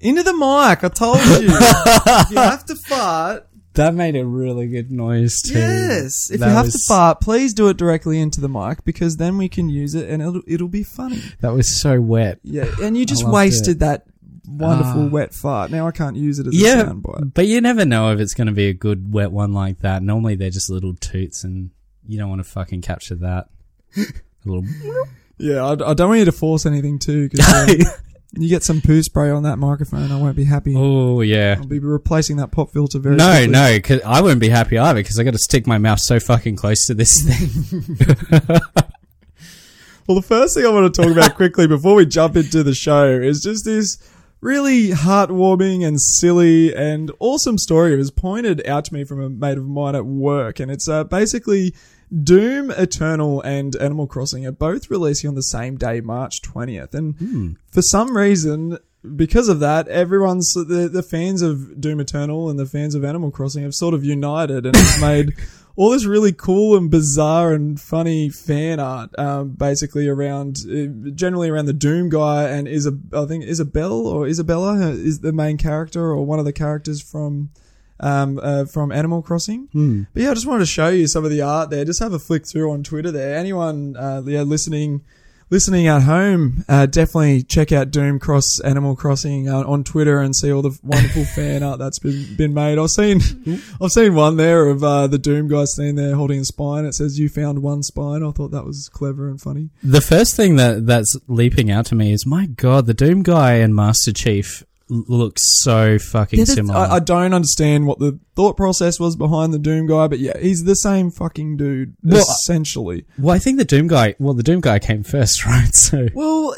Into the mic. I told you. you have to fart. That made a really good noise too. Yes. If That you have was- to fart, please do it directly into the mic because then we can use it and it'll it'll be funny. That was so wet. Yeah. And you just loved wasted that wonderful Ah. wet fart. Now I can't use it as a Yeah, soundbite. but you never know if it's going to be a good wet one like that. Normally they're just little toots, and you don't want to fucking capture that. A little. Yeah, I, I don't want you to force anything too because you get some poo spray on that microphone. I won't be happy. oh yeah. I'll be replacing that pop filter very No, quickly. no, cause I wouldn't be happy either because I got to stick my mouth so fucking close to this thing. Well, the first thing I want to talk about quickly before we jump into the show is just this really heartwarming and silly and awesome story. It was pointed out to me from a mate of mine at work, and it's uh, basically Doom Eternal and Animal Crossing are both releasing on the same day, March 20th. And for some reason, because of that, everyone's the, the fans of Doom Eternal and the fans of Animal Crossing have sort of united and it's made all this really cool and bizarre and funny fan art, um, basically around, uh, generally around the Doom guy and Isab- I think Isabel or Isabella is the main character or one of the characters from, um, uh, from Animal Crossing. But yeah, I just wanted to show you some of the art there. Just have a flick through on Twitter there. Anyone, uh, yeah, listening, listening at home, uh, definitely check out Doom Cross Animal Crossing uh, on Twitter and see all the wonderful fan art that's been been made. I've seen, I've seen one there of uh, the Doom guy standing there holding a spine. It says "You found one spine." I thought that was clever and funny. the first thing that that's leaping out to me is, my god, the Doom guy and Master Chief l- look so fucking Yeah, similar. I, I don't understand what the thought process was behind the Doom guy, but yeah, he's the same fucking dude Well, essentially. well, I think the Doom guy. Well, the Doom guy came first, right? So Well,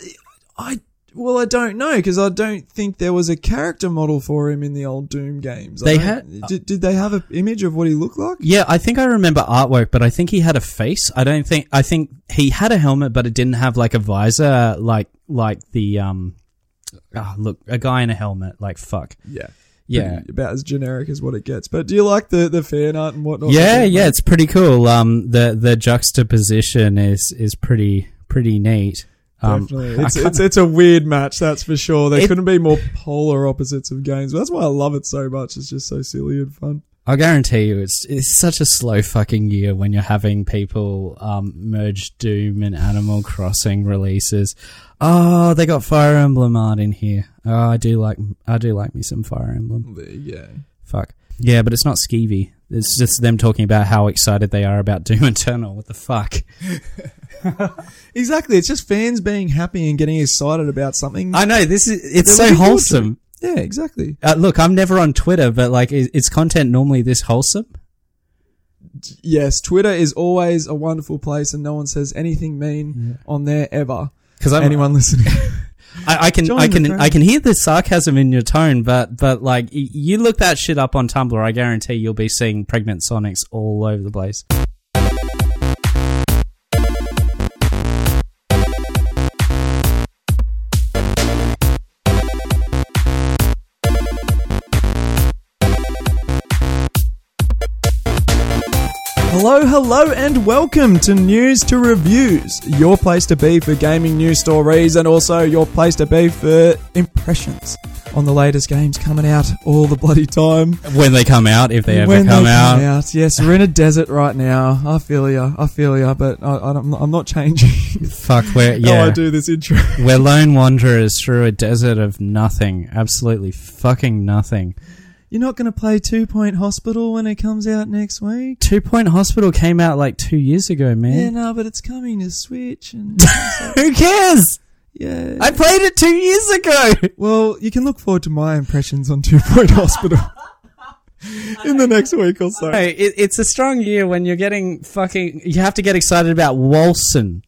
I well I don't know because I don't think there was a character model for him in the old Doom games. They had- Did, did they have an image of what he looked like? Yeah, I think I remember artwork, but I think he had a face. I don't think I think he had a helmet, but it didn't have like a visor, like like the um. Ah, look, a guy in a helmet. Like fuck. Yeah. Yeah. About as generic as what it gets. But do you like the the fan art and whatnot? Yeah, yeah, it's pretty cool. Um, the the juxtaposition is is pretty pretty neat. Um, Definitely. It's, it's it's a weird match, that's for sure. There It- couldn't be more polar opposites of games. That's why I love it so much. It's just so silly and fun. I guarantee you, it's it's such a slow fucking year when you're having people um, merge Doom and Animal Crossing releases. Oh, they got Fire Emblem art in here. Oh, I do like I do like me some Fire Emblem. There you go. Fuck yeah, but it's not skeevy. It's just them talking about how excited they are about Doom Eternal. What the fuck? Exactly. It's just fans being happy and getting excited about something. I know this is it's They're so wholesome. Yeah, exactly. Uh, look, I'm never on Twitter, but like, is, is content normally this wholesome? Yes, Twitter is always a wonderful place and no one says anything mean on there ever. Because Anyone listening. I, I can Join I can. I can hear the sarcasm in your tone, but but like y- you look that shit up on Tumblr, I guarantee you'll be seeing pregnant Sonics all over the place. Hello, and welcome to News to Reviews, your place to be for gaming news stories and also your place to be for impressions on the latest games coming out all the bloody time. When they come out, if they ever when come they out. come out. Yes, we're in a desert right now. I feel ya, I feel ya, but I, I don't, I'm not changing Fuck, we're how I do this intro. we're lone wanderers through a desert of nothing, absolutely fucking nothing. You're not going to play Two Point Hospital when it comes out next week? Two Point Hospital came out like two years ago, man. Yeah, no, but it's coming to Switch, and Who cares? yeah. I played it two years ago. Well, you can look forward to my impressions on Two Point Hospital in the next week or so. Hey, it, it's a strong year when you're getting fucking. You have to get excited about Walson.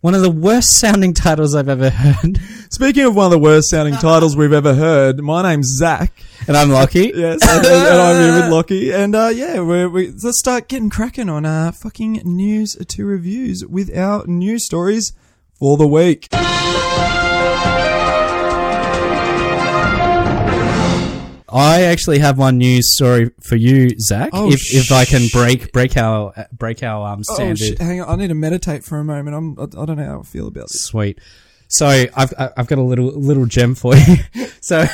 One of the worst sounding titles I've ever heard. Speaking of one of the worst sounding titles we've ever heard, my name's Zach. And I'm lucky. Yes, and, and I'm here with Lockie. And uh, yeah, we're, we, let's start getting cracking on our fucking news to reviews with our news stories for the week. I actually have one news story for you, Zach. Oh, if if I can break break our break our um Oh standard. shit! Hang on, I need to meditate for a moment. I'm, I, I don't know how I feel about this. Sweet. So I've I've got a little little gem for you. So,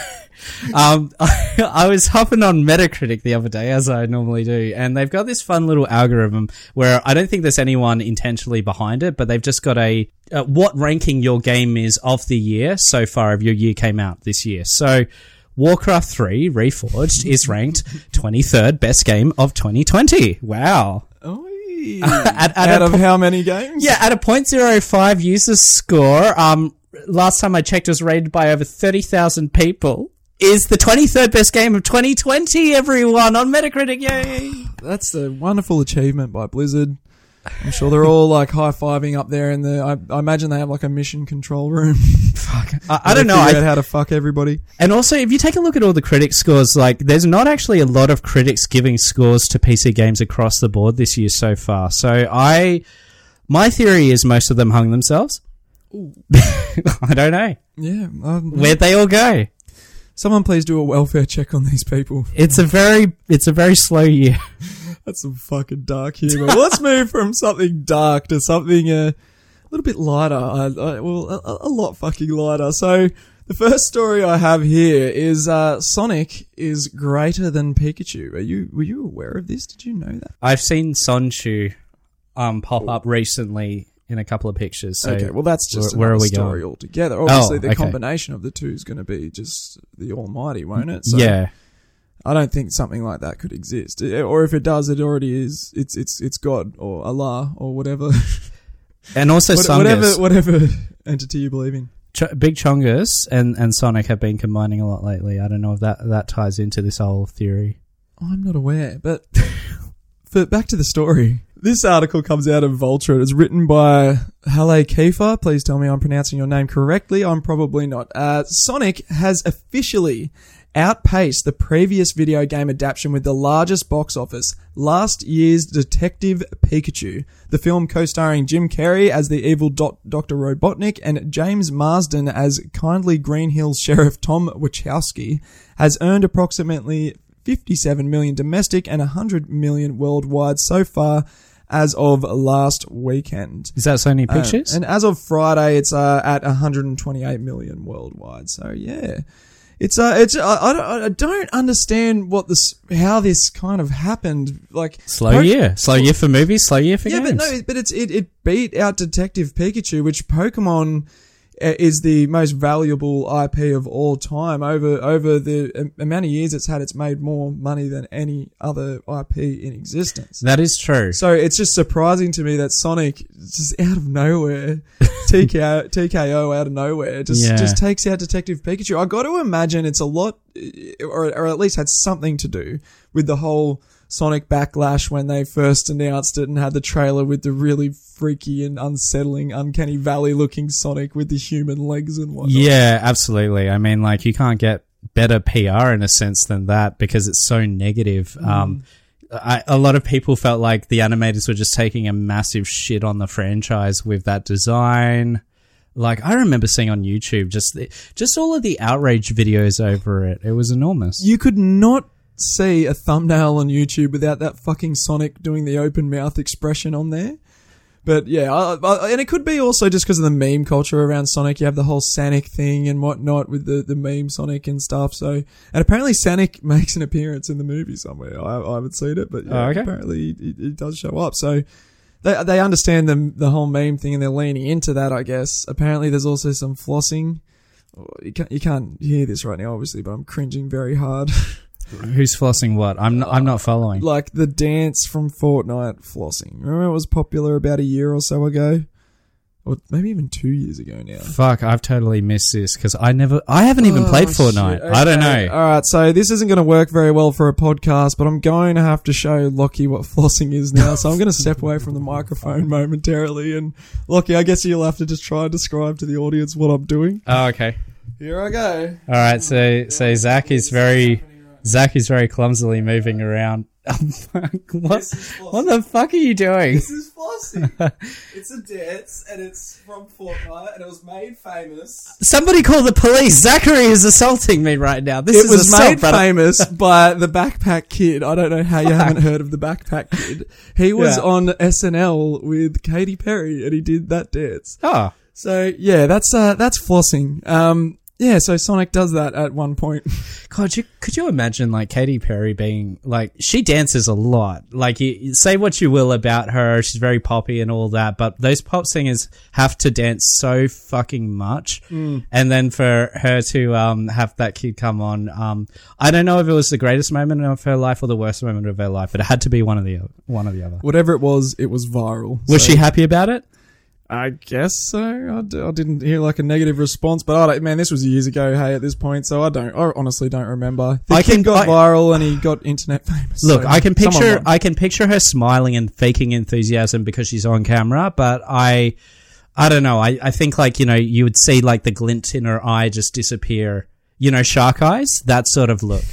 um, I, I was hopping on Metacritic the other day, as I normally do, and they've got this fun little algorithm where I don't think there's anyone intentionally behind it, but they've just got a uh, what ranking your game is of the year so far of your year came out this year. So, Warcraft 3 Reforged is ranked 23rd best game of 2020. Wow. At- at Out of po- how many games? Yeah, at a .05 user score, um, last time I checked was rated by over 30,000 people, is the 23rd best game of 2020, everyone, on Metacritic, yay! That's a wonderful achievement by Blizzard. I'm sure they're all like high fiving up there in the. I, I imagine they have like a mission control room. Fuck. I, I don't know. I, out how to fuck everybody. and also, if you take a look at all the critic scores, like, there's not actually a lot of critics giving scores to PC games across the board this year so far. So I, my theory is most of them hung themselves. I don't know. Yeah. Um, Where'd they all go? someone please do a welfare check on these people. It's a very, it's a very slow year. That's some fucking dark humor. Well, Let's move from something dark to something uh, a little bit lighter. I, I, well, a, a lot fucking lighter. So the first story I have here is uh, Sonic is greater than Pikachu. Are you were you aware of this? Did you know that? I've seen Sonshu um, pop up recently in a couple of pictures. So okay, well that's just where- where are we story going? altogether. Obviously, the okay. combination of the two is going to be just the Almighty, won't it? So yeah, I don't think something like that could exist. Eh, Or if it does, it already is. It's it's it's God or Allah or whatever. and also What- Sungus. whatever whatever entity you believe in. Ch- Big Chungus and, and Sonic have been combining a lot lately. I don't know if that that ties into this whole theory. I'm not aware, but but back to the story. This article comes out of Vulture. It is written by Halle Kiefer. Please tell me I'm pronouncing your name correctly. I'm probably not. Uh, Sonic has officially outpaced the previous video game adaptation with the largest box office, last year's Detective Pikachu. The film co-starring Jim Carrey as the evil Dot- Dr. Robotnik and James Marsden as kindly Green Hills Sheriff Tom Wachowski has earned approximately 57 million domestic and 100 million worldwide so far as of last weekend. Is that Sony Uh, Pictures? and as of Friday, it's uh, at 128 million worldwide. So yeah, it's uh, it's uh, I, don't, I don't understand what this how this kind of happened. Like slow Po- year, slow year for movies, slow year for yeah, games. but no, but it's it, it beat out Detective Pikachu, which Pokemon Uh, is the most valuable IP of all time. Over over the amount of years it's had, it's made more money than any other IP in existence. that is true. So it's just surprising to me that Sonic just out of nowhere, TKO, TKO out of nowhere, just Yeah. just takes out Detective Pikachu. I got to imagine it's a lot, or or at least had something to do with the whole Sonic backlash when they first announced it and had the trailer with the really freaky and unsettling, uncanny valley looking Sonic with the human legs and whatnot. Yeah, absolutely. I mean, like you can't get better PR in a sense than that because it's so negative. Mm. Um, I, a lot of people felt like the animators were just taking a massive shit on the franchise with that design. Like I remember seeing on YouTube just the, just all of the outrage videos over it. It was enormous. You could not see a thumbnail on YouTube without that fucking Sonic doing the open mouth expression on there. But yeah, I, I, and it could be also just because of the meme culture around Sonic. You have the whole Sonic thing and whatnot with the, the meme Sonic and stuff. So, and apparently Sonic makes an appearance in the movie somewhere. I, I haven't seen it, but yeah, Oh, okay. apparently it, it does show up. So they they understand the the whole meme thing and they're leaning into that. I guess. Apparently, there's also some flossing. Oh, You can't you can't hear this right now, obviously, but I'm cringing very hard. Who's flossing what? I'm not, I'm not following. like the dance from Fortnite flossing. Remember it was popular about a year or so ago? Or maybe even two years ago now. Fuck, I've totally missed this because I never, I haven't even Oh, played. Fortnite. I don't know. Alright, so this isn't going to work very well for a podcast, but I'm going to have to show Lockie what flossing is now. So I'm going to step away from the microphone momentarily. And Lockie, I guess you'll have to just try and describe to the audience what I'm doing. Oh, okay. Here I go. All right, so so Zach is very Zach is very clumsily moving around. what what the fuck are you doing? This is flossing. it's a dance, and it's from Fortnite, and it was made famous. Somebody call the police. Zachary is assaulting me right now. This It is was assault, made brother. famous by the Backpack Kid. I don't know how you haven't heard of the Backpack Kid. He was Yeah. on SNL with Katy Perry, and he did that dance. Oh, So yeah, that's uh, that's flossing. Um, yeah, so Sonic does that at one point. God, you, could you imagine like Katy Perry being like she dances a lot. Like you, say what you will about her, she's very poppy and all that, but those pop singers have to dance so fucking much. Mm. And then for her to um, have that kid come on, um, I don't know if it was the greatest moment of her life or the worst moment of her life, but it had to be one of the one or the other. Whatever it was, it was viral. Was So- she happy about it? I guess so. I, d- I didn't hear like a negative response, but I don't, man, this was years ago. Hey, at this point, so I don't. I honestly don't remember. The I kid can- got I- viral and he got internet famous. Look, so I can picture. I can picture her smiling and faking enthusiasm because she's on camera, but I I don't know. I, I think like, you know, you would see like the glint in her eye just disappear. You know, shark eyes, that sort of look.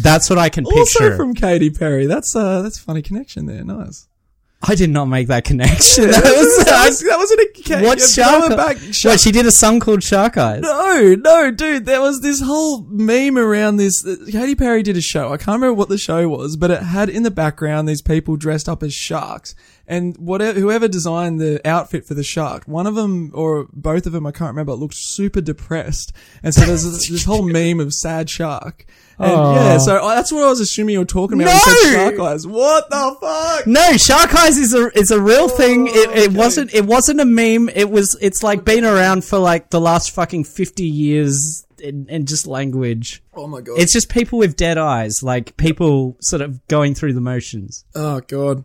That's what I can also picture. from Katy Perry. That's uh, that's a funny connection there. Nice. I did not make that connection. That that was, was that wasn't a Katy. what shark? back. Shark- she did a song called Shark Eyes. No, no, dude. There was this whole meme around this. uh, Katy Perry did a show. I can't remember what the show was, but it had in the background these people dressed up as sharks. And whatever, whoever designed the outfit for the shark, one of them or both of them, I can't remember, looked super depressed. And so there's this, this whole meme of sad shark. And yeah, so I- that's what I was assuming you were talking about. No! said shark eyes. What the fuck? No, shark eyes is a is a real thing. It, it oh, okay. wasn't it wasn't a meme. It was it's like been around for like the last fucking fifty years in, in just language. Oh my god. It's just people with dead eyes, like people sort of going through the motions. Oh god.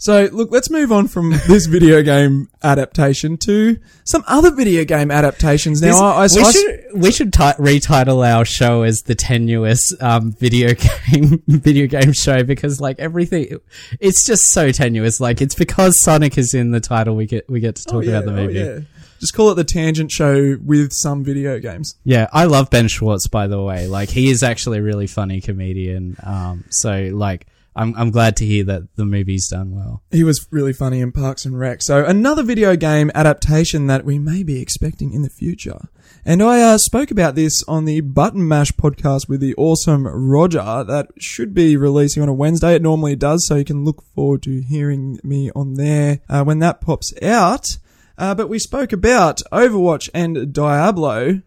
So look, let's move on from this video game adaptation to some other video game adaptations. Now, This- I, I, we I- should we should ti retitle our show as the tenuous um, video game video game show because like everything, it's just so tenuous. Like it's because Sonic is in the title. We get we get to talk oh, yeah, about the oh, movie. yeah. Just call it the tangent show with some video games. Yeah, I love Ben Schwartz by the way. Like he is actually a really funny comedian. Um, so like I'm I'm glad to hear that the movie's done well. He was really funny in Parks and Rec. So another video game adaptation that we may be expecting in the future. And I uh, spoke about this on the Button Mash podcast with the awesome Roger that should be releasing on a Wednesday. It normally does, so you can look forward to hearing me on there uh, when that pops out. Uh, but we spoke about Overwatch and Diablo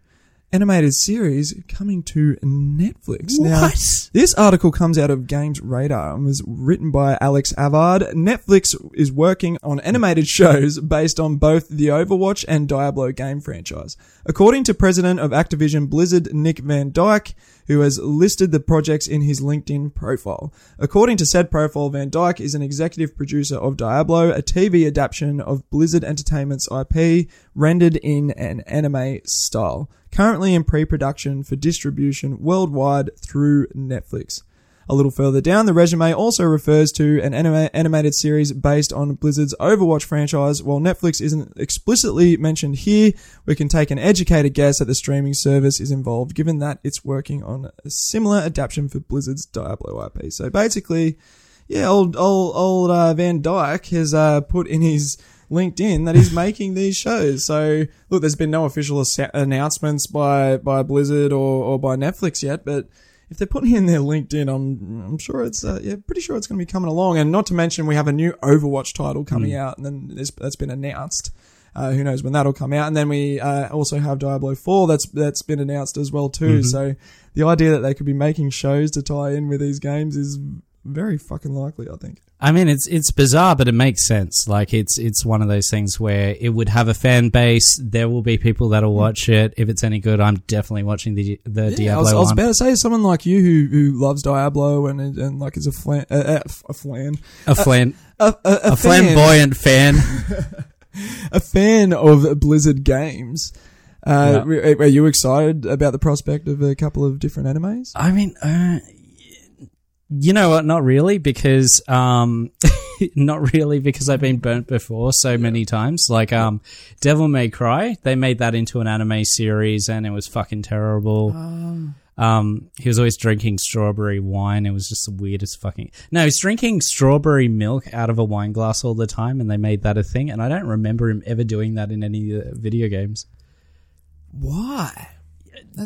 animated series coming to Netflix. Now, this article comes out of Games Radar and was written by Alex Avard. Netflix is working on animated shows based on both the Overwatch and Diablo game franchise. According to President of Activision Blizzard Nick Van Dyk, who has listed the projects in his LinkedIn profile. According to said profile, Van Dyk is an executive producer of Diablo, a TV adaptation of Blizzard Entertainment's IP rendered in an anime style, currently in pre-production for distribution worldwide through Netflix. A little further down, the resume also refers to an anima- animated series based on Blizzard's Overwatch franchise. While Netflix isn't explicitly mentioned here, we can take an educated guess that the streaming service is involved, given that it's working on a similar adaptation for Blizzard's Diablo IP. So basically, yeah, old old old uh, Van Dyk has uh, put in his LinkedIn that he's making these shows. So look, there's been no official announcements by by Blizzard or, or by Netflix yet, but if they're putting in their LinkedIn, I'm I'm sure it's uh, yeah pretty sure it's going to be coming along. And not to mention we have a new Overwatch title coming out, and then that's been announced. Uh, who knows when that'll come out? And then we uh, also have Diablo Four that's that's been announced as well too. So the idea that they could be making shows to tie in with these games is very fucking likely. I think. I mean, it's it's bizarre, but it makes sense. Like it's it's one of those things where it would have a fan base. There will be people that'll watch it. If it's any good, I'm definitely watching the the Yeah, Diablo I was, I was about to say someone like you who who loves Diablo and and like is a flan uh, a flan a flan a, a, a, a flamboyant fan. a fan of Blizzard games. Uh, are, are you excited about the prospect of a couple of different animes? I mean, uh, you know what? Not really, because um, not really because I've been burnt before so many times. Like um, Devil May Cry, they made that into an anime series, and it was fucking terrible. Um, he was always drinking strawberry wine. It was just the weirdest fucking. No, he's drinking strawberry milk out of a wine glass all the time, and they made that a thing. And I don't remember him ever doing that in any uh, video games Why?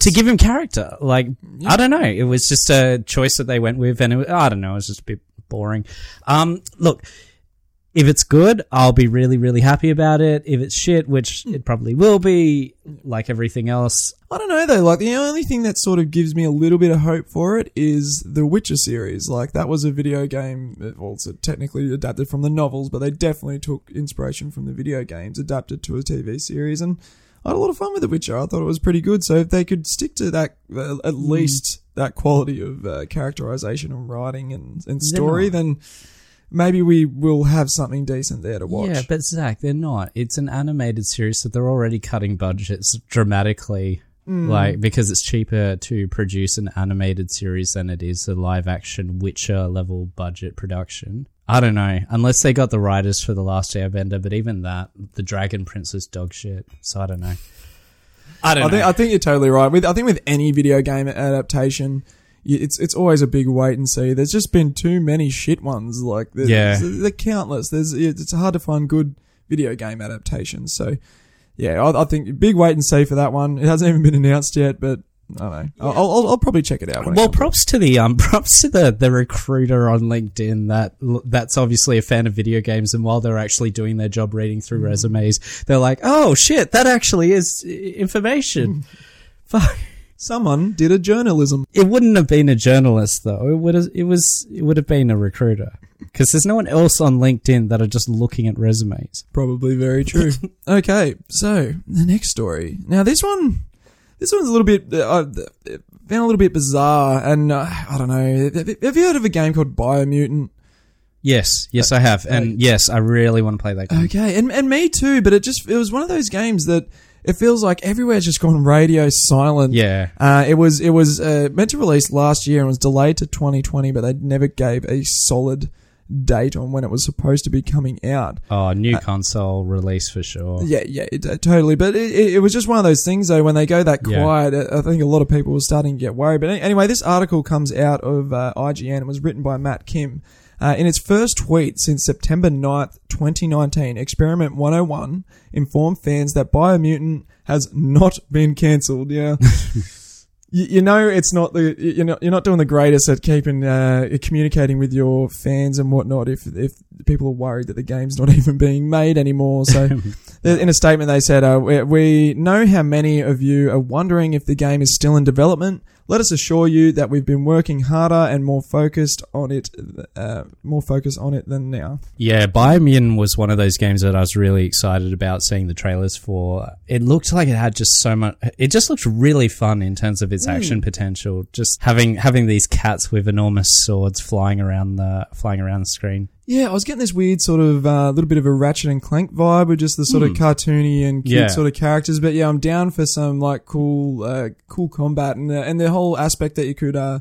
To give him character. Like I don't know, it was just a choice that they went with, and it was, I don't know, it was just a bit boring. Um, look, if it's good, I'll be really, really happy about it. If it's shit, which it probably will be, like everything else, I don't know though. Like the only thing that sort of gives me a little bit of hope for it is the Witcher series. Like that was a video game. Well, it's technically adapted from the novels, but they definitely took inspiration from the video games, adapted to a TV series, and I had a lot of fun with The Witcher. I thought it was pretty good. So if they could stick to that, uh, at least that quality of uh, characterization and writing and, and story, then maybe we will have something decent there to watch. Yeah, but Zach, they're not. It's an animated series, so they're already cutting budgets dramatically. Like because it's cheaper to produce an animated series than it is a live action Witcher level budget production. I don't know, unless they got the writers for the Last Airbender, but even that, the Dragon Prince is dog shit. So I don't know. I don't I know. think I think you're totally right. With I think with any video game adaptation, it's it's always a big wait and see. There's just been too many shit ones. Like there's, Yeah. they're countless. There's it's hard to find good video game adaptations. So yeah, I, I think big wait and see for that one. It hasn't even been announced yet, but I don't know. I'll, I'll, I'll probably check it out. Well, props to the um, props to the the recruiter on LinkedIn. That that's obviously a fan of video games, and while they're actually doing their job, reading through resumes, they're like, "Oh shit, that actually is information." Fuck. someone did a journalism. It wouldn't have been a journalist though. It would have, it was it would have been a recruiter because there's no one else on LinkedIn that are just looking at resumes. Probably very true. okay, so the next story. Now this one, this one's a little bit, uh, uh, found a little bit bizarre, and uh, I don't know. Have you heard of a game called Biomutant? Yes, yes, I have, and yes, I really want to play that game. Okay, and and me too. But it just it was one of those games that it feels like everywhere's just gone radio silent. Yeah, Uh, it was it was uh, meant to release last year and was delayed to 2020, but they never gave a solid date on when it was supposed to be coming out. oh, new console release for sure. Yeah, yeah, it, uh, totally. But it, it, it was just one of those things, though. When they go that quiet, uh, I think a lot of people were starting to get worried. But anyway, this article comes out of uh, IGN. It was written by Matt Kim. Uh, in its first tweet since September 9th, 2019, Experiment 101 informed fans that Biomutant has not been cancelled. Yeah. you, know it's not the you're not you're not doing the greatest at keeping uh, communicating with your fans and whatnot if if people are worried that the game's not even being made anymore. So in a statement they said, uh, we, "We know how many of you are wondering if the game is still in development. Let us assure you that we've been working harder and more focused on it, uh, more focused on it than now." Yeah, Biomutant was one of those games that I was really excited about seeing the trailers for. It looked like it had just so much. It just looked really fun in terms of its action potential. Just having having these cats with enormous swords flying around the flying around the screen. Yeah, I was getting this weird sort of uh, little bit of a Ratchet and Clank vibe with just the sort of cartoony and cute Hmm. Yeah. sort of characters. But yeah, I'm down for some like cool, uh, cool combat and the, and the whole aspect that you could uh,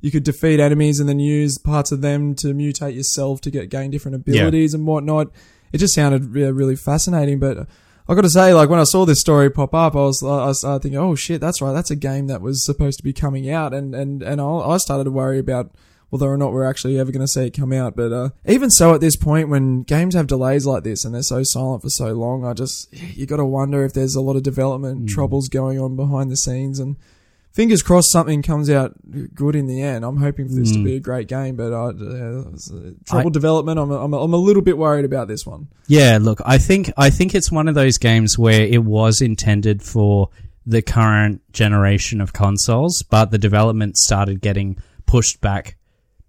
you could defeat enemies and then use parts of them to mutate yourself to get gain different abilities and whatnot. It just sounded re- really fascinating, but. I got to say, like when I saw this story pop up, I was I started thinking, oh shit, that's right, that's a game that was supposed to be coming out, and and and I started to worry about whether or not we're actually ever going to see it come out. But uh, even so, at this point, when games have delays like this and they're so silent for so long, I just you got to wonder if there's a lot of development troubles going on behind the scenes. And fingers crossed, something comes out good in the end. I'm hoping for this to be a great game, but uh, uh, trouble development. I'm a, I'm, a, I'm a little bit worried about this one. Yeah, look, I think I think it's one of those games where it was intended for the current generation of consoles, but the development started getting pushed back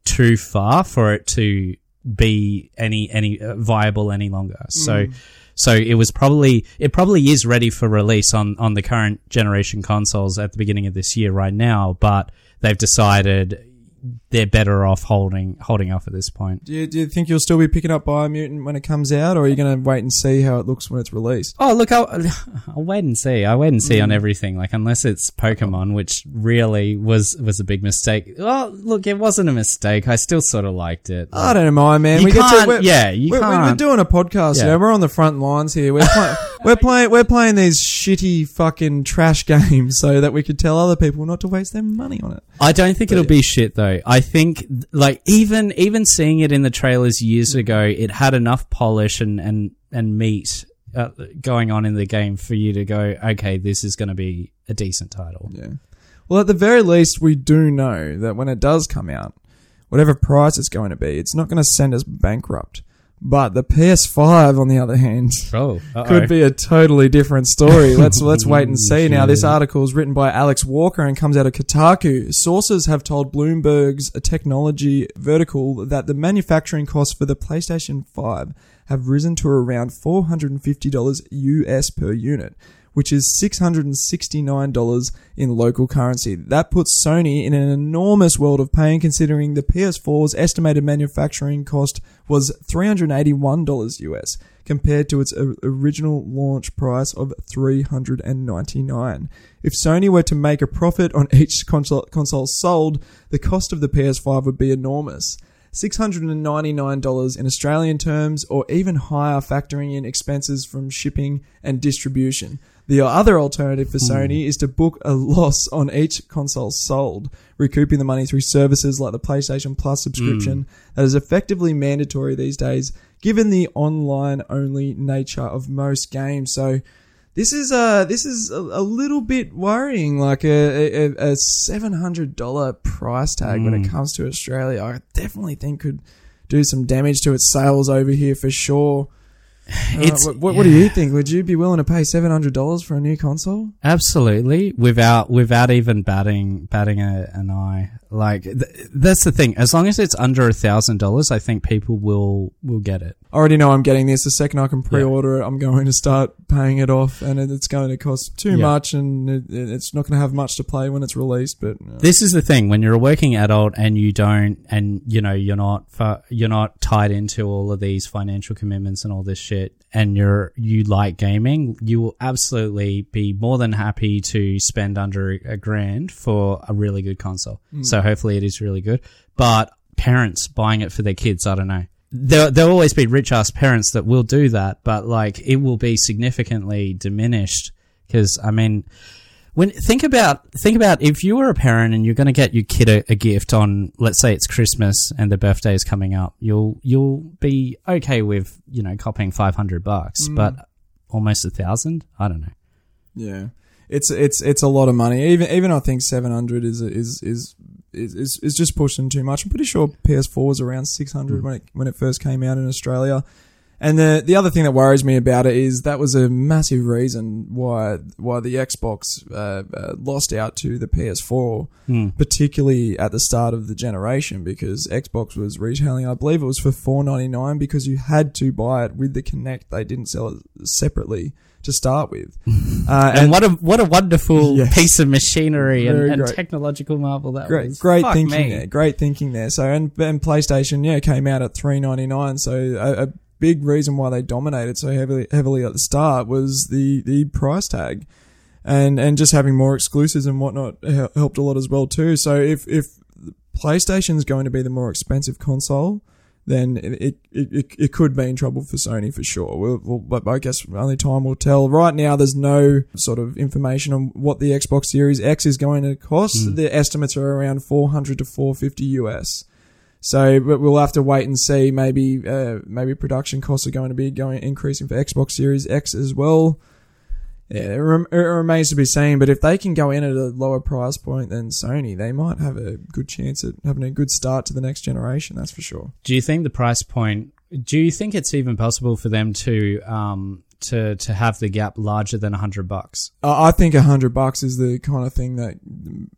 too far for it to be any any uh, viable any longer. So so it was probably it probably is ready for release on on the current generation consoles at the beginning of this year right now, but they've decided they're better off holding holding off at this point. Do you, do you think you'll still be picking up Biomutant when it comes out, or are you going to wait and see how it looks when it's released? Oh, look, I'll, I'll wait and see. I wait and see on mm. everything. Like, unless it's Pokemon, which really was was a big mistake. Oh, look, it wasn't a mistake. I still sort of liked it. I don't mind, man. We get to, can't- we're, yeah, you we're, we're- we're doing a podcast. Yeah. Yeah, we're on the front lines here. We're play, we're playing we're playing these shitty fucking trash games so that we could tell other people not to waste their money on it. I don't think it'll be shit though. I think like even even seeing it in the trailers years ago, it had enough polish and and and meat uh, going on in the game for you to go, okay, this is going to be a decent title. Yeah. Well, at the very least, we do know that when it does come out, whatever price it's going to be, it's not going to send us bankrupt. But the PS5, on the other hand, Oh, could be a totally different story. Let's let's wait and see. Now, this article is written by Alex Walker and comes out of Kotaku. Sources have told Bloomberg's technology vertical that the manufacturing costs for the PlayStation 5 have risen to around $450 US per unit, which is $669 in local currency. That puts Sony in an enormous world of pain considering the PS4's estimated manufacturing cost was $381 US compared to its original launch price of 399. If Sony were to make a profit on each console, sold, the cost of the PS5 would be enormous. $699 in Australian terms, or even higher, factoring in expenses from shipping and distribution. The other alternative for hmm. Sony is to book a loss on each console sold, recouping the money through services like the PlayStation Plus subscription hmm. that is effectively mandatory these days, given the online only nature of most games. So, this is uh this is a, a little bit worrying. Like a a, a seven hundred dollar price tag when it hmm. comes to Australia, I definitely think could do some damage to its sales over here for sure. Uh, what, what, what do you think? Would you be willing to pay seven hundred dollars for a new console? Absolutely, without without even batting batting a, an eye. Like th- that's the thing. As long as it's under a thousand dollars, I think people will will get it. I already know I'm getting this. The second I can pre-order it, I'm going to start paying it off, and it- it's going to cost too Yeah. much, and it, it- it's not going to have much to play when it's released. But uh, This is the thing when you're a working adult and you don't, and you know you're not fu- you're not tied into all of these financial commitments and all this shit, and you're you like gaming, you will absolutely be more than happy to spend under a grand for a really good console. So hopefully it is really good. But parents buying it for their kids, I don't know. There there'll always be rich ass parents that will do that, but like it will be significantly diminished because I mean when think about think about if you were a parent and you're going to get your kid a, a gift on let's say it's Christmas and the birthday is coming up, you'll you'll be okay with you know copying five hundred bucks, mm. but almost a thousand. I don't know. Yeah, it's it's it's a lot of money. Even even I think seven hundred is is is. Is, is, just pushing too much. I'm pretty sure PS4 was around 600 when it when it first came out in Australia. And the the other thing that worries me about it is that was a massive reason why why the Xbox uh, uh, lost out to the PS4, particularly at the start of the generation, because Xbox was retailing. I believe it was for 4.99 because you had to buy it with the Kinect. They didn't sell it separately to start with. Uh, And, what a what a wonderful Yes. piece of machinery and, and technological marvel that great, was. great Fuck thinking me. there. Great thinking there. So and, and PlayStation, yeah, came out at three ninety nine. So a, a big reason why they dominated so heavily heavily at the start was the the price tag, and and just having more exclusives and whatnot helped a lot as well too. So if if PlayStation's going to be the more expensive console. Then it, it, it, it could be in trouble for Sony for sure. We'll, we'll, but I guess only time will tell. Right now, there's no sort of information on what the Xbox Series X is going to cost. The estimates are around 400 to 450 US. So, but we'll have to wait and see. Maybe, uh, maybe production costs are going to be going increasing for Xbox Series X as well. Yeah, it, rem- it remains to be seen. But if they can go in at a lower price point than Sony, they might have a good chance at having a good start to the next generation. That's for sure. Do you think the price point? Do you think it's even possible for them to um to to have the gap larger than a hundred bucks? Uh, I think a hundred bucks is the kind of thing that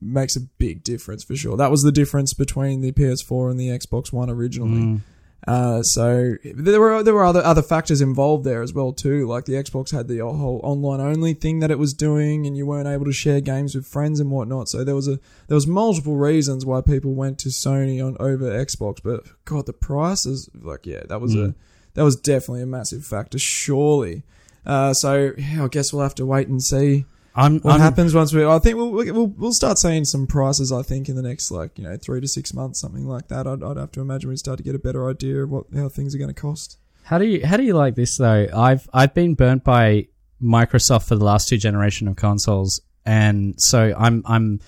makes a big difference for sure. That was the difference between the PS4 and the Xbox One originally. Uh, so there were there were other other factors involved there as well too. Like the Xbox had the whole online only thing that it was doing, and you weren't able to share games with friends and whatnot. So there was a there was multiple reasons why people went to Sony on over Xbox. But God, the price is like yeah, that was a that was definitely a massive factor. Surely. Uh, so yeah, I guess we'll have to wait and see I'm, what I'm happens once we. I think we'll, we'll we'll start seeing some prices. I think in the next like you know three to six months, something like that. I'd, I'd have to imagine we start to get a better idea of what how things are going to cost. How do you how do you like this though? I've I've been burnt by Microsoft for the last two generation of consoles, and so I'm I'm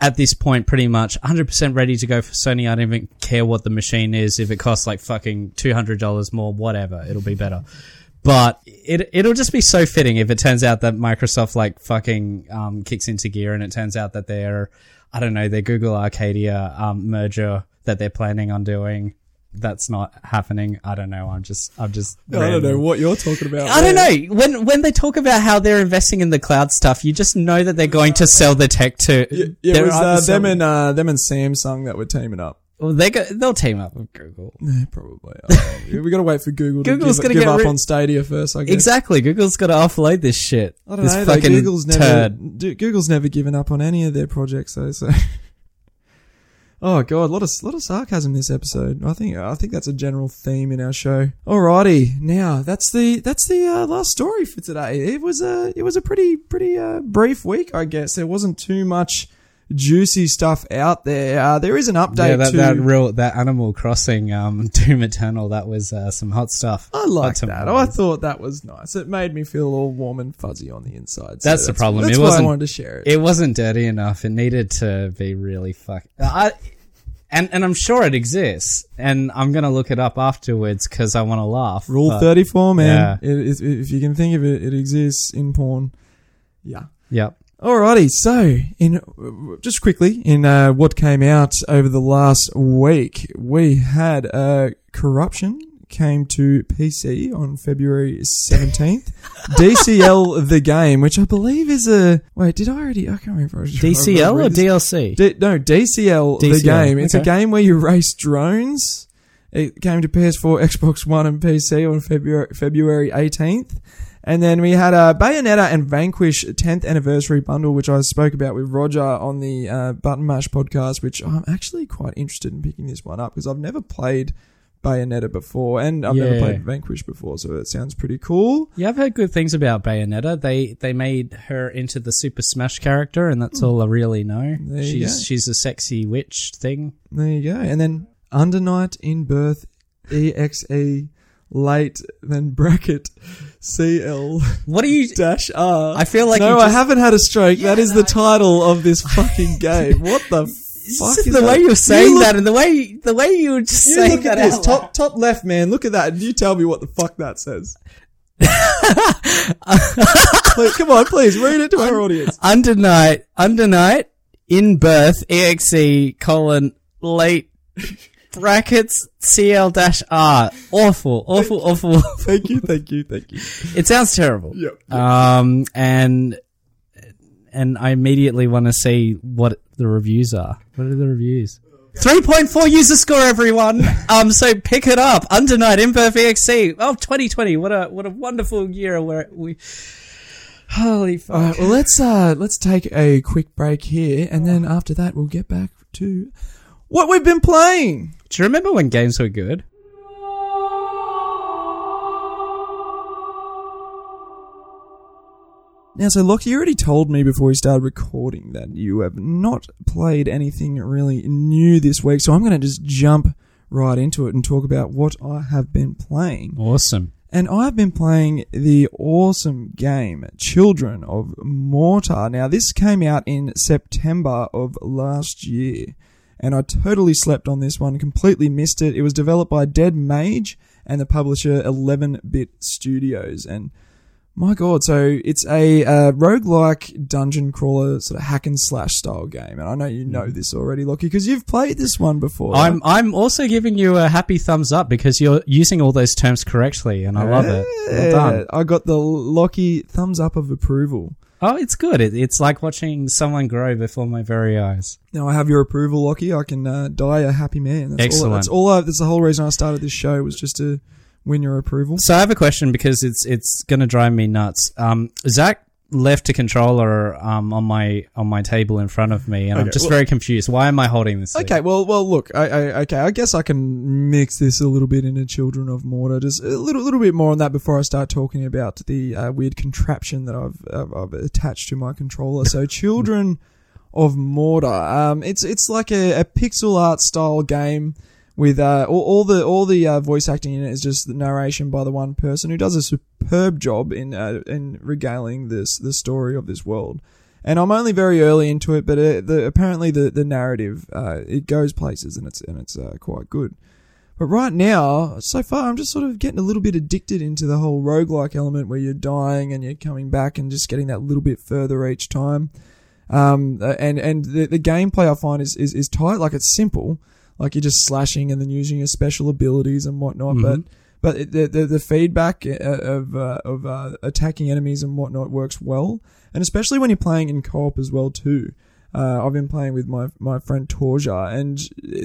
at this point pretty much 100% ready to go for Sony. I don't even care what the machine is. If it costs like fucking $200 more, whatever, it'll be better. But it it'll just be so fitting if it turns out that Microsoft like fucking um, kicks into gear and it turns out that they're I don't know their Google Arcadia um, merger that they're planning on doing that's not happening. I don't know. I'm just I'm just I don't know what you're talking about. I don't know. When when they talk about how they're investing in the cloud stuff, you just know that they're going to sell the tech to. Yeah, yeah, it was uh, them and uh, them and Samsung that were teaming up. Well, they go, they'll team up with Google. Yeah, probably. Know. we got to wait for Google to Google's give, gonna give get up rid- on Stadia first. I guess. Exactly. Google's got to offload this shit. I don't this know. Though. fucking Google's never turd. d- Google's never given up on any of their projects though. So, oh god, a lot of lot of sarcasm this episode. I think I think that's a general theme in our show. Alrighty, now that's the that's the uh, last story for today. It was a it was a pretty pretty uh, brief week, I guess. There wasn't too much juicy stuff out there. Uh, there is an update Yeah, that, to that real that Animal Crossing um, Doom Eternal that was uh, some hot stuff. I like that. I thought that was nice. It made me feel all warm and fuzzy on the inside. So That's the problem. That's It why I wasn't- wanted to share it. It wasn't dirty enough. It needed to be really fuck. I and and I'm sure it exists, and I'm gonna look it up afterwards because I want to laugh. Rule but- 34, man. Yeah. It, it, if you can think of it, it exists in porn. Yeah. Yep. Alrighty, so in just quickly in uh, what came out over the last week, we had uh, corruption came to PC on February seventeenth. DCL the game, which I believe is a wait, did I already? I can't remember. DCL or. DLC? D- no, DCL, the game. It's a game where you race drones. It came to PS4, Xbox One, and PC on February February 18th. And then we had a Bayonetta and Vanquish 10th anniversary bundle, which I spoke about with Roger on the uh, Button Mash podcast, which I'm actually quite interested in picking this one up because I've never played Bayonetta before and I've never played Vanquish before, so it sounds pretty cool. Yeah, I've heard good things about Bayonetta. They they made her into the Super Smash character, and that's all I really know. Hmm. There she's she's a sexy witch thing. There you go. And then Under Night in Birth EXE late then bracket CL What do you? dash R. I feel like no, you I just- haven't had a stroke. that is the title of this fucking game. What the fuck just is the that? way you're saying You look- that, and the way the way you were just You saying look at that this out top top left, man. Look at that, and you tell me what the fuck that says. Please, come on, please read it to our audience. under night, under night, in birth, exe colon late brackets CL dash R. Awful, awful, awful. Thank you, thank you, thank you. it sounds terrible. Yep. Um, and and I immediately want to see what the reviews are. What are the reviews? 3.4 user score, everyone. Um, so pick it up. Under night, in birth. Oh, 2020. What a what a wonderful year where we. Holy fuck. All right, well let's uh let's take a quick break here, and then after that we'll get back to what we've been playing. Do you remember when games were good? Now, so Lockie, you already told me before we started recording that you have not played anything really new this week, so I'm going to just jump right into it and talk about what I have been playing. Awesome. And I've been playing the awesome game Children of Morta. Now, this came out in September of last year, and I totally slept on this one, completely missed it. It was developed by Dead Mage and the publisher 11 Bit Studios. And my god, so it's a uh, roguelike dungeon crawler sort of hack and slash style game. And I know you know this already, Lockie, because you've played this one before. I'm I'm also giving you a happy thumbs up because you're using all those terms correctly, and I love it. Well done. I got the Lockie thumbs up of approval. Oh, it's good. It, it's like watching someone grow before my very eyes. Now I have your approval, Lockie. I can uh, die a happy man. That's All, Excellent. that's all. I, that's the whole reason I started this show was just to win your approval. So I have a question because it's it's going to drive me nuts. Um, Zach left a controller um, on my on my table in front of me, and I'm just well- very confused. Why am I holding this? thing? Okay, well, well, look, I, I, okay, I guess I can mix this a little bit into Children of Morta, just a little, little bit more on that before I start talking about the uh, weird contraption that I've, I've, I've attached to my controller. So, Children of Morta, um, it's it's like a, a pixel art style game with uh, all, all the all the uh, voice acting in it is just the narration by the one person who does a superb job in uh, in regaling this the story of this world and I'm only very early into it, but uh, the, apparently the the narrative uh, it goes places and it's and it's uh, quite good. But right now, so far, I'm just sort of getting a little bit addicted into the whole roguelike element where you're dying and you're coming back and just getting that little bit further each time. Um, and and the, the gameplay I find is, is is tight, like it's simple. Like you're just slashing and then using your special abilities and whatnot. But Mhm. but it- the the, the feedback uh, of uh, of uh, attacking enemies and whatnot works well, and especially when you're playing in co-op as well too. Uh, I've been playing with my my friend Torja, and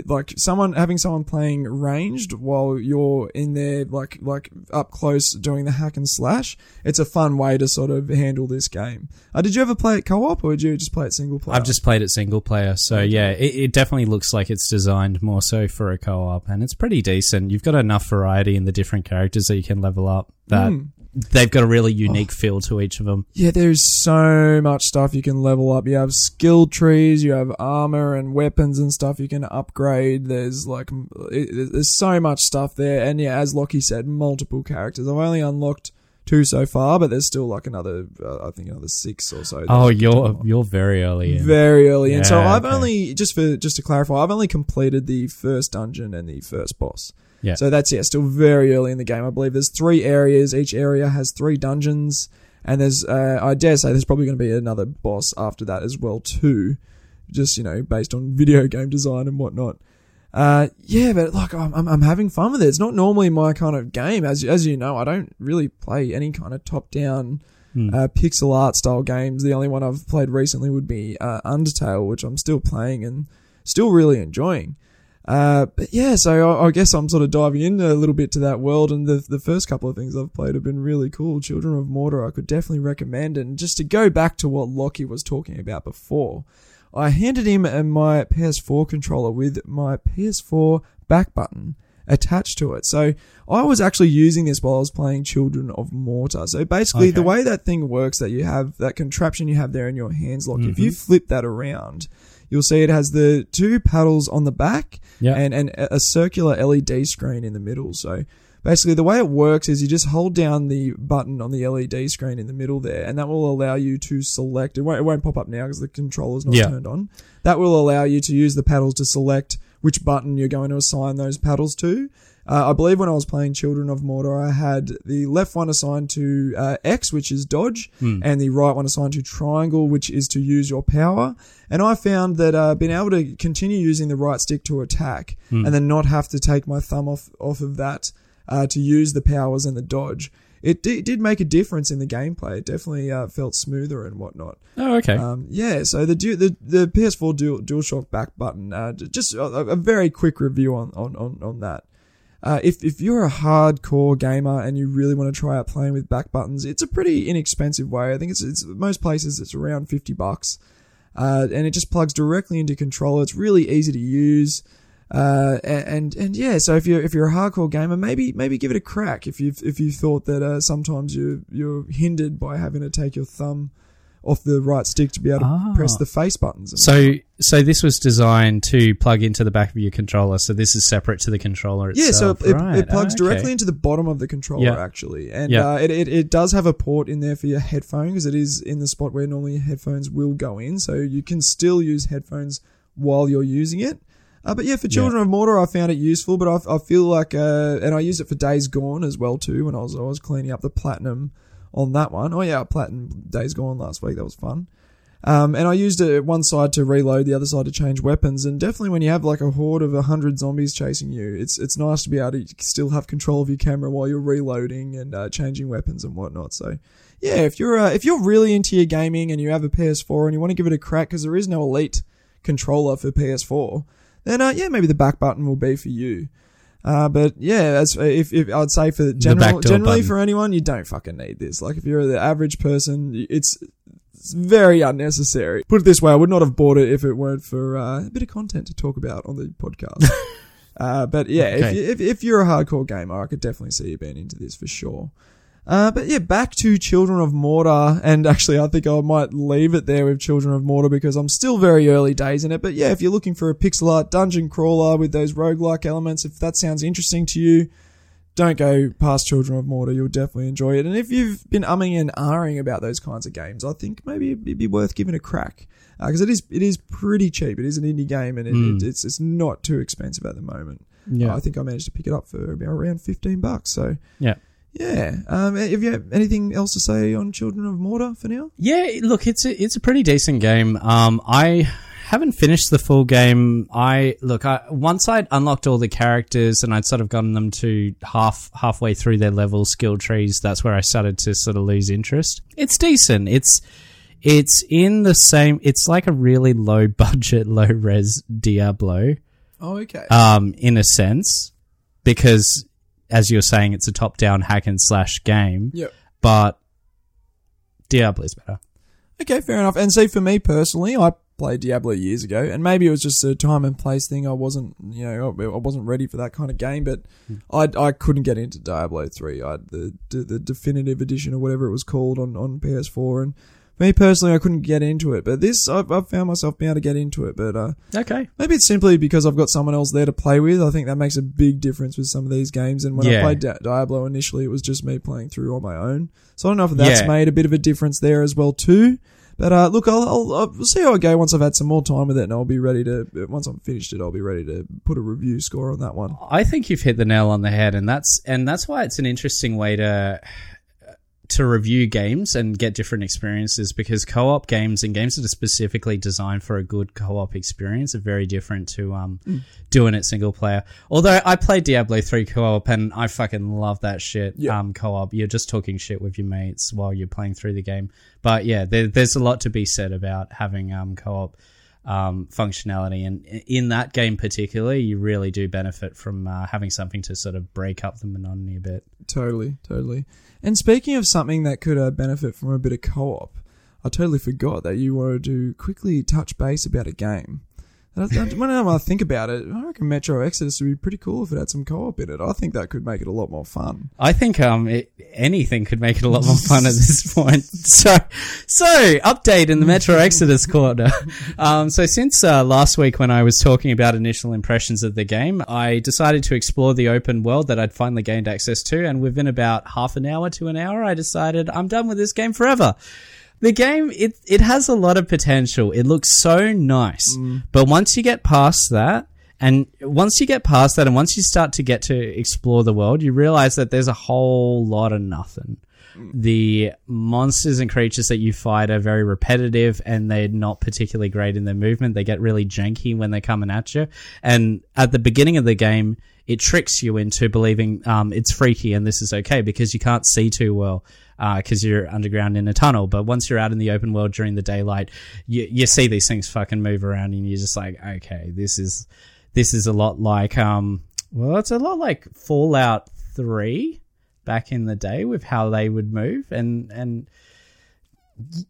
like someone having someone playing ranged while you're in there, like like up close doing the hack and slash. It's a fun way to sort of handle this game. Uh, did you ever play it co-op, or did you just play it single player? I've just played it single player, so yeah, it, it definitely looks like it's designed more so for a co-op, and it's pretty decent. You've got enough variety in the different characters that you can level up. That Mm. They've got a really unique feel to each of them. Yeah, there's so much stuff you can level up. You have skill trees, you have armor and weapons and stuff you can upgrade. There's like, it, there's so much stuff there. And yeah, as Lockie said, multiple characters. I've only unlocked two so far, but there's still like another, uh, I think another six or so. Oh, you can you're you're very early. In. very early. and so I've okay. only, just for, just to clarify, I've only completed the first dungeon and the first boss. Yeah. So that's yeah, still very early in the game. I believe there's three areas. Each area has three dungeons, and there's uh, I dare say there's probably going to be another boss after that as well too, just you know based on video game design and whatnot. Uh, yeah, but like I'm, I'm I'm having fun with it. It's not normally my kind of game, as as you know. I don't really play any kind of top down. Hmm. Uh, pixel art style games. The only one I've played recently would be uh, Undertale, which I'm still playing and still really enjoying. Uh, but yeah, so I, I guess I'm sort of diving in a little bit to that world, and the the first couple of things I've played have been really cool. Children of Morta, I could definitely recommend, and just to go back to what Lockie was talking about before, I handed him my PS4 controller with my PS4 back button attached to it. So I was actually using this while I was playing Children of Morta. So basically, the way that thing works, that you have that contraption you have there in your hands, Lockie, if you flip that around. You'll see it has the two paddles on the back Yeah. and, and a circular LED screen in the middle. So basically, the way it works is you just hold down the button on the LED screen in the middle there, and that will allow you to select. It won't, it won't pop up now because the controller's not Yeah. turned on. That will allow you to use the paddles to select which button you're going to assign those paddles to. Uh, I believe when I was playing Children of Morta, I had the left one assigned to uh, X, which is dodge, and the right one assigned to triangle, which is to use your power. And I found that uh, being able to continue using the right stick to attack, and then not have to take my thumb off off of that uh, to use the powers and the dodge, it di- did make a difference in the gameplay. It definitely uh, felt smoother and whatnot. Oh, okay. Um, yeah, so the du- the the PS4 Dual DualShock back button. Uh, just a, a very quick review on on on, on that. Uh, if if you're a hardcore gamer and you really want to try out playing with back buttons, it's a pretty inexpensive way. I think it's it's most places it's around fifty bucks, uh, and it just plugs directly into controller. It's really easy to use. Uh, and and yeah, so if you're if you're a hardcore gamer, maybe maybe give it a crack. If you if you thought that uh, sometimes you you're hindered by having to take your thumb off the right stick to be able to Ah. press the face buttons. so so this was designed to plug into the back of your controller. So this is separate to the controller itself. Yeah, so it, right. it plugs okay. directly into the bottom of the controller Yeah. actually, and Yeah. uh, it, it it does have a port in there for your headphones because it is in the spot where normally your headphones will go in, so you can still use headphones while you're using it. Uh, but yeah, for Children of Morta, I found it useful, but I, I feel like, uh, and I used it for Days Gone as well too when I was I was cleaning up the platinum on that one. Oh yeah, platinum Days Gone last week. That was fun. Um, and I used it one side to reload, the other side to change weapons. And definitely, when you have like a horde of hundred zombies chasing you, it's it's nice to be able to still have control of your camera while you're reloading and uh, changing weapons and whatnot. So, yeah, if you're uh, if you're really into your gaming and you have a PS4 and you want to give it a crack because there is no Elite controller for PS4, then uh, yeah, maybe the back button will be for you. Uh, but yeah, as if, if I'd say for general, generally button. for anyone, you don't fucking need this. Like if you're the average person, it's it's very unnecessary. Put it this way, I would not have bought it if it weren't for uh, a bit of content to talk about on the podcast. uh, but yeah, if, Okay. you, if, if you're a hardcore gamer, I could definitely see you being into this for sure. Uh, but yeah, back to Children of Morta, and actually, I think I might leave it there with Children of Morta because I'm still very early days in it. But yeah, if you're looking for a pixel art dungeon crawler with those roguelike elements, if that sounds interesting to you, don't go past Children of Morta. You'll definitely enjoy it. And if you've been umming and ahhing about those kinds of games, I think maybe it'd be worth giving a crack because it is it is pretty cheap. It is an indie game, and it, Mm. it, it's it's not too expensive at the moment. Yeah. I think I managed to pick it up for about around fifteen bucks. So Yeah. Yeah. Um, have you anything else to say on Children of Morta for now? Yeah, look, it's a, it's a pretty decent game. Um, I haven't finished the full game. I look, I once I'd unlocked all the characters and I'd sort of gotten them to half halfway through their level skill trees. That's where I started to sort of lose interest. It's decent. It's it's in the same. It's like a really low budget, low res Diablo, Oh, okay. um, in a sense, because as you're saying, it's a top down hack and slash game. yep. But Diablo is better. Okay, fair enough. And see, for me personally, I played Diablo years ago, and maybe it was just a time and place thing. I wasn't, you know, I wasn't ready for that kind of game, but hmm. I I couldn't get into Diablo three. I the the, the definitive edition or whatever it was called on on PS4, and me personally, I couldn't get into it. But this, I've, I've found myself being able to get into it. But uh, Okay. maybe it's simply because I've got someone else there to play with. I think that makes a big difference with some of these games. And when I played Di- Diablo initially, it was just me playing through on my own. So I don't know if that's Yeah. made a bit of a difference there as well too. But uh, look, I'll, I'll, I'll see how I go once I've had some more time with it, and I'll be ready to. Once I'm finished it, I'll be ready to put a review score on that one. I think you've hit the nail on the head, and that's and that's why it's an interesting way to to review games and get different experiences because co-op games and games that are specifically designed for a good co-op experience are very different to um, doing it single player. Although I played Diablo 3 co-op and I fucking love that shit. Yeah. Um, co-op, you're just talking shit with your mates while you're playing through the game. But yeah, there, there's a lot to be said about having um, co-op um, functionality. And in that game particularly, you really do benefit from uh, having something to sort of break up the monotony a bit. Totally, totally. And speaking of something that could uh, benefit from a bit of co-op, I totally forgot that you wanted to do quickly touch base about a game. And I- I- Whenever I think about it, I reckon Metro Exodus would be pretty cool if it had some co-op in it. I think that could make it a lot more fun. I think um it, anything could make it a lot more fun at this point. So, so update in the Metro Exodus corner. Um, so since uh, last week when I was talking about initial impressions of the game, I decided to explore the open world that I'd finally gained access to, and within about half an hour to an hour, I decided I'm done with this game forever. The game it it has a lot of potential. It looks so nice, but once you get past that. And once you get past that, and once you start to get to explore the world, you realize that there's a whole lot of nothing. The monsters and creatures that you fight are very repetitive and they're not particularly great in their movement. They get really janky when they're coming at you. And at the beginning of the game, it tricks you into believing um, it's freaky and this is okay because you can't see too well because you're underground in a tunnel. But once you're out in the open world during the daylight, you, you see these things fucking move around and you're just like, okay, this is this is a lot like um well, it's a lot like Fallout Three back in the day with how they would move and and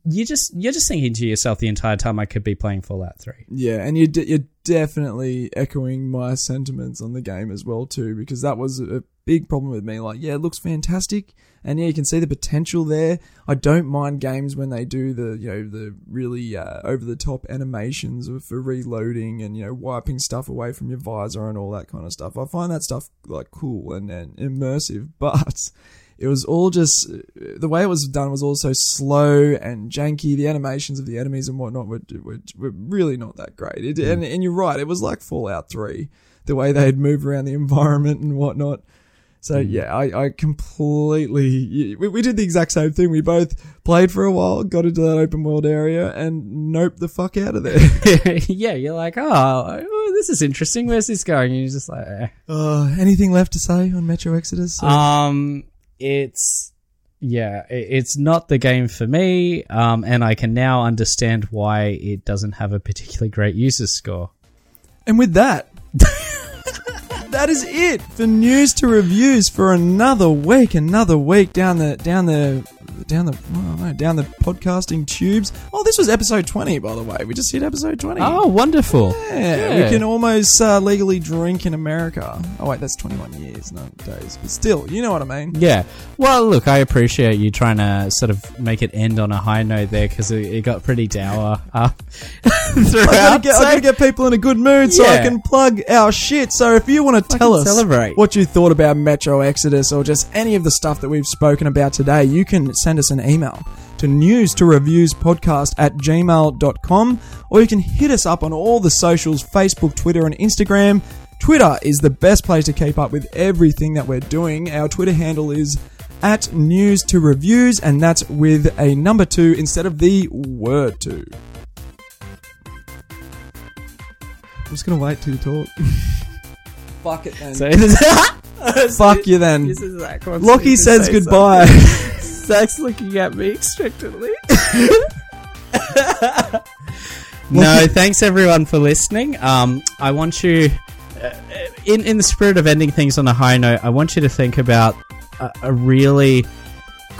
you just you're just thinking to yourself the entire time I could be playing Fallout Three. Yeah, and you're, you're definitely echoing my sentiments on the game as well too, because that was a big problem with me. Like, yeah, it looks fantastic, and yeah, you can see the potential there. I don't mind games when they do the you know the really uh, over the top animations for reloading and you know wiping stuff away from your visor and all that kind of stuff. I find that stuff like cool and, and immersive, but it was all just the way it was done was all so slow and janky. The animations of the enemies and whatnot were were, were really not that great. It, and and you're right, it was like Fallout Three, the way they'd move around the environment and whatnot. So yeah, I, I completely we, we did the exact same thing. We both played for a while, got into that open world area, and nope the fuck out of there. yeah, you're like, oh, oh, this is interesting. Where's this going? And you're just like, eh. uh, anything left to say on Metro Exodus? um, it's yeah, it's not the game for me. Um, and I can now understand why it doesn't have a particularly great user score. And with that, that is it for news to reviews for another week. Another week down the down the down the I down the podcasting tubes. Oh, this was episode twenty, by the way. We just hit episode twenty. Oh, wonderful. yeah, yeah. we can almost uh, legally drink in America. Oh wait, that's twenty-one years, not days, but still, you know what I mean. Yeah. Well, look, I appreciate you trying to sort of make it end on a high note there because it, it got pretty dour uh, I gotta, throughout. get, I so- gotta get people in a good mood so I can plug our shit. So if you want to tell us celebrate. what you thought about Metro Exodus or just any of the stuff that we've spoken about today, you can send us an email to news to reviews podcast at gmail.com or you can hit us up on all the socials Facebook, Twitter, and Instagram. Twitter is the best place to keep up with everything that we're doing. Our Twitter handle is at news to reviews, and that's with a number two instead of the word two. I'm just gonna wait till you talk. Fuck it then. Fuck you then. This is Zach wants Lockie says say goodbye. Zach's looking at me expectantly. no, thanks everyone for listening. Um, I want you, uh, in in the spirit of ending things on a high note, I want you to think about a, a really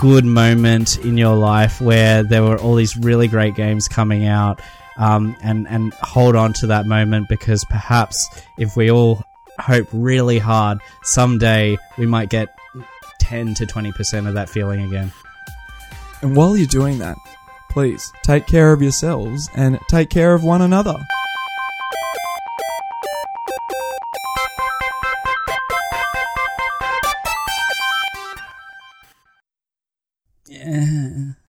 good moment in your life where there were all these really great games coming out. Um, and and hold on to that moment because perhaps if we all hope really hard, someday we might get 10 to 20% of that feeling again. And while you're doing that, please take care of yourselves and take care of one another. Yeah.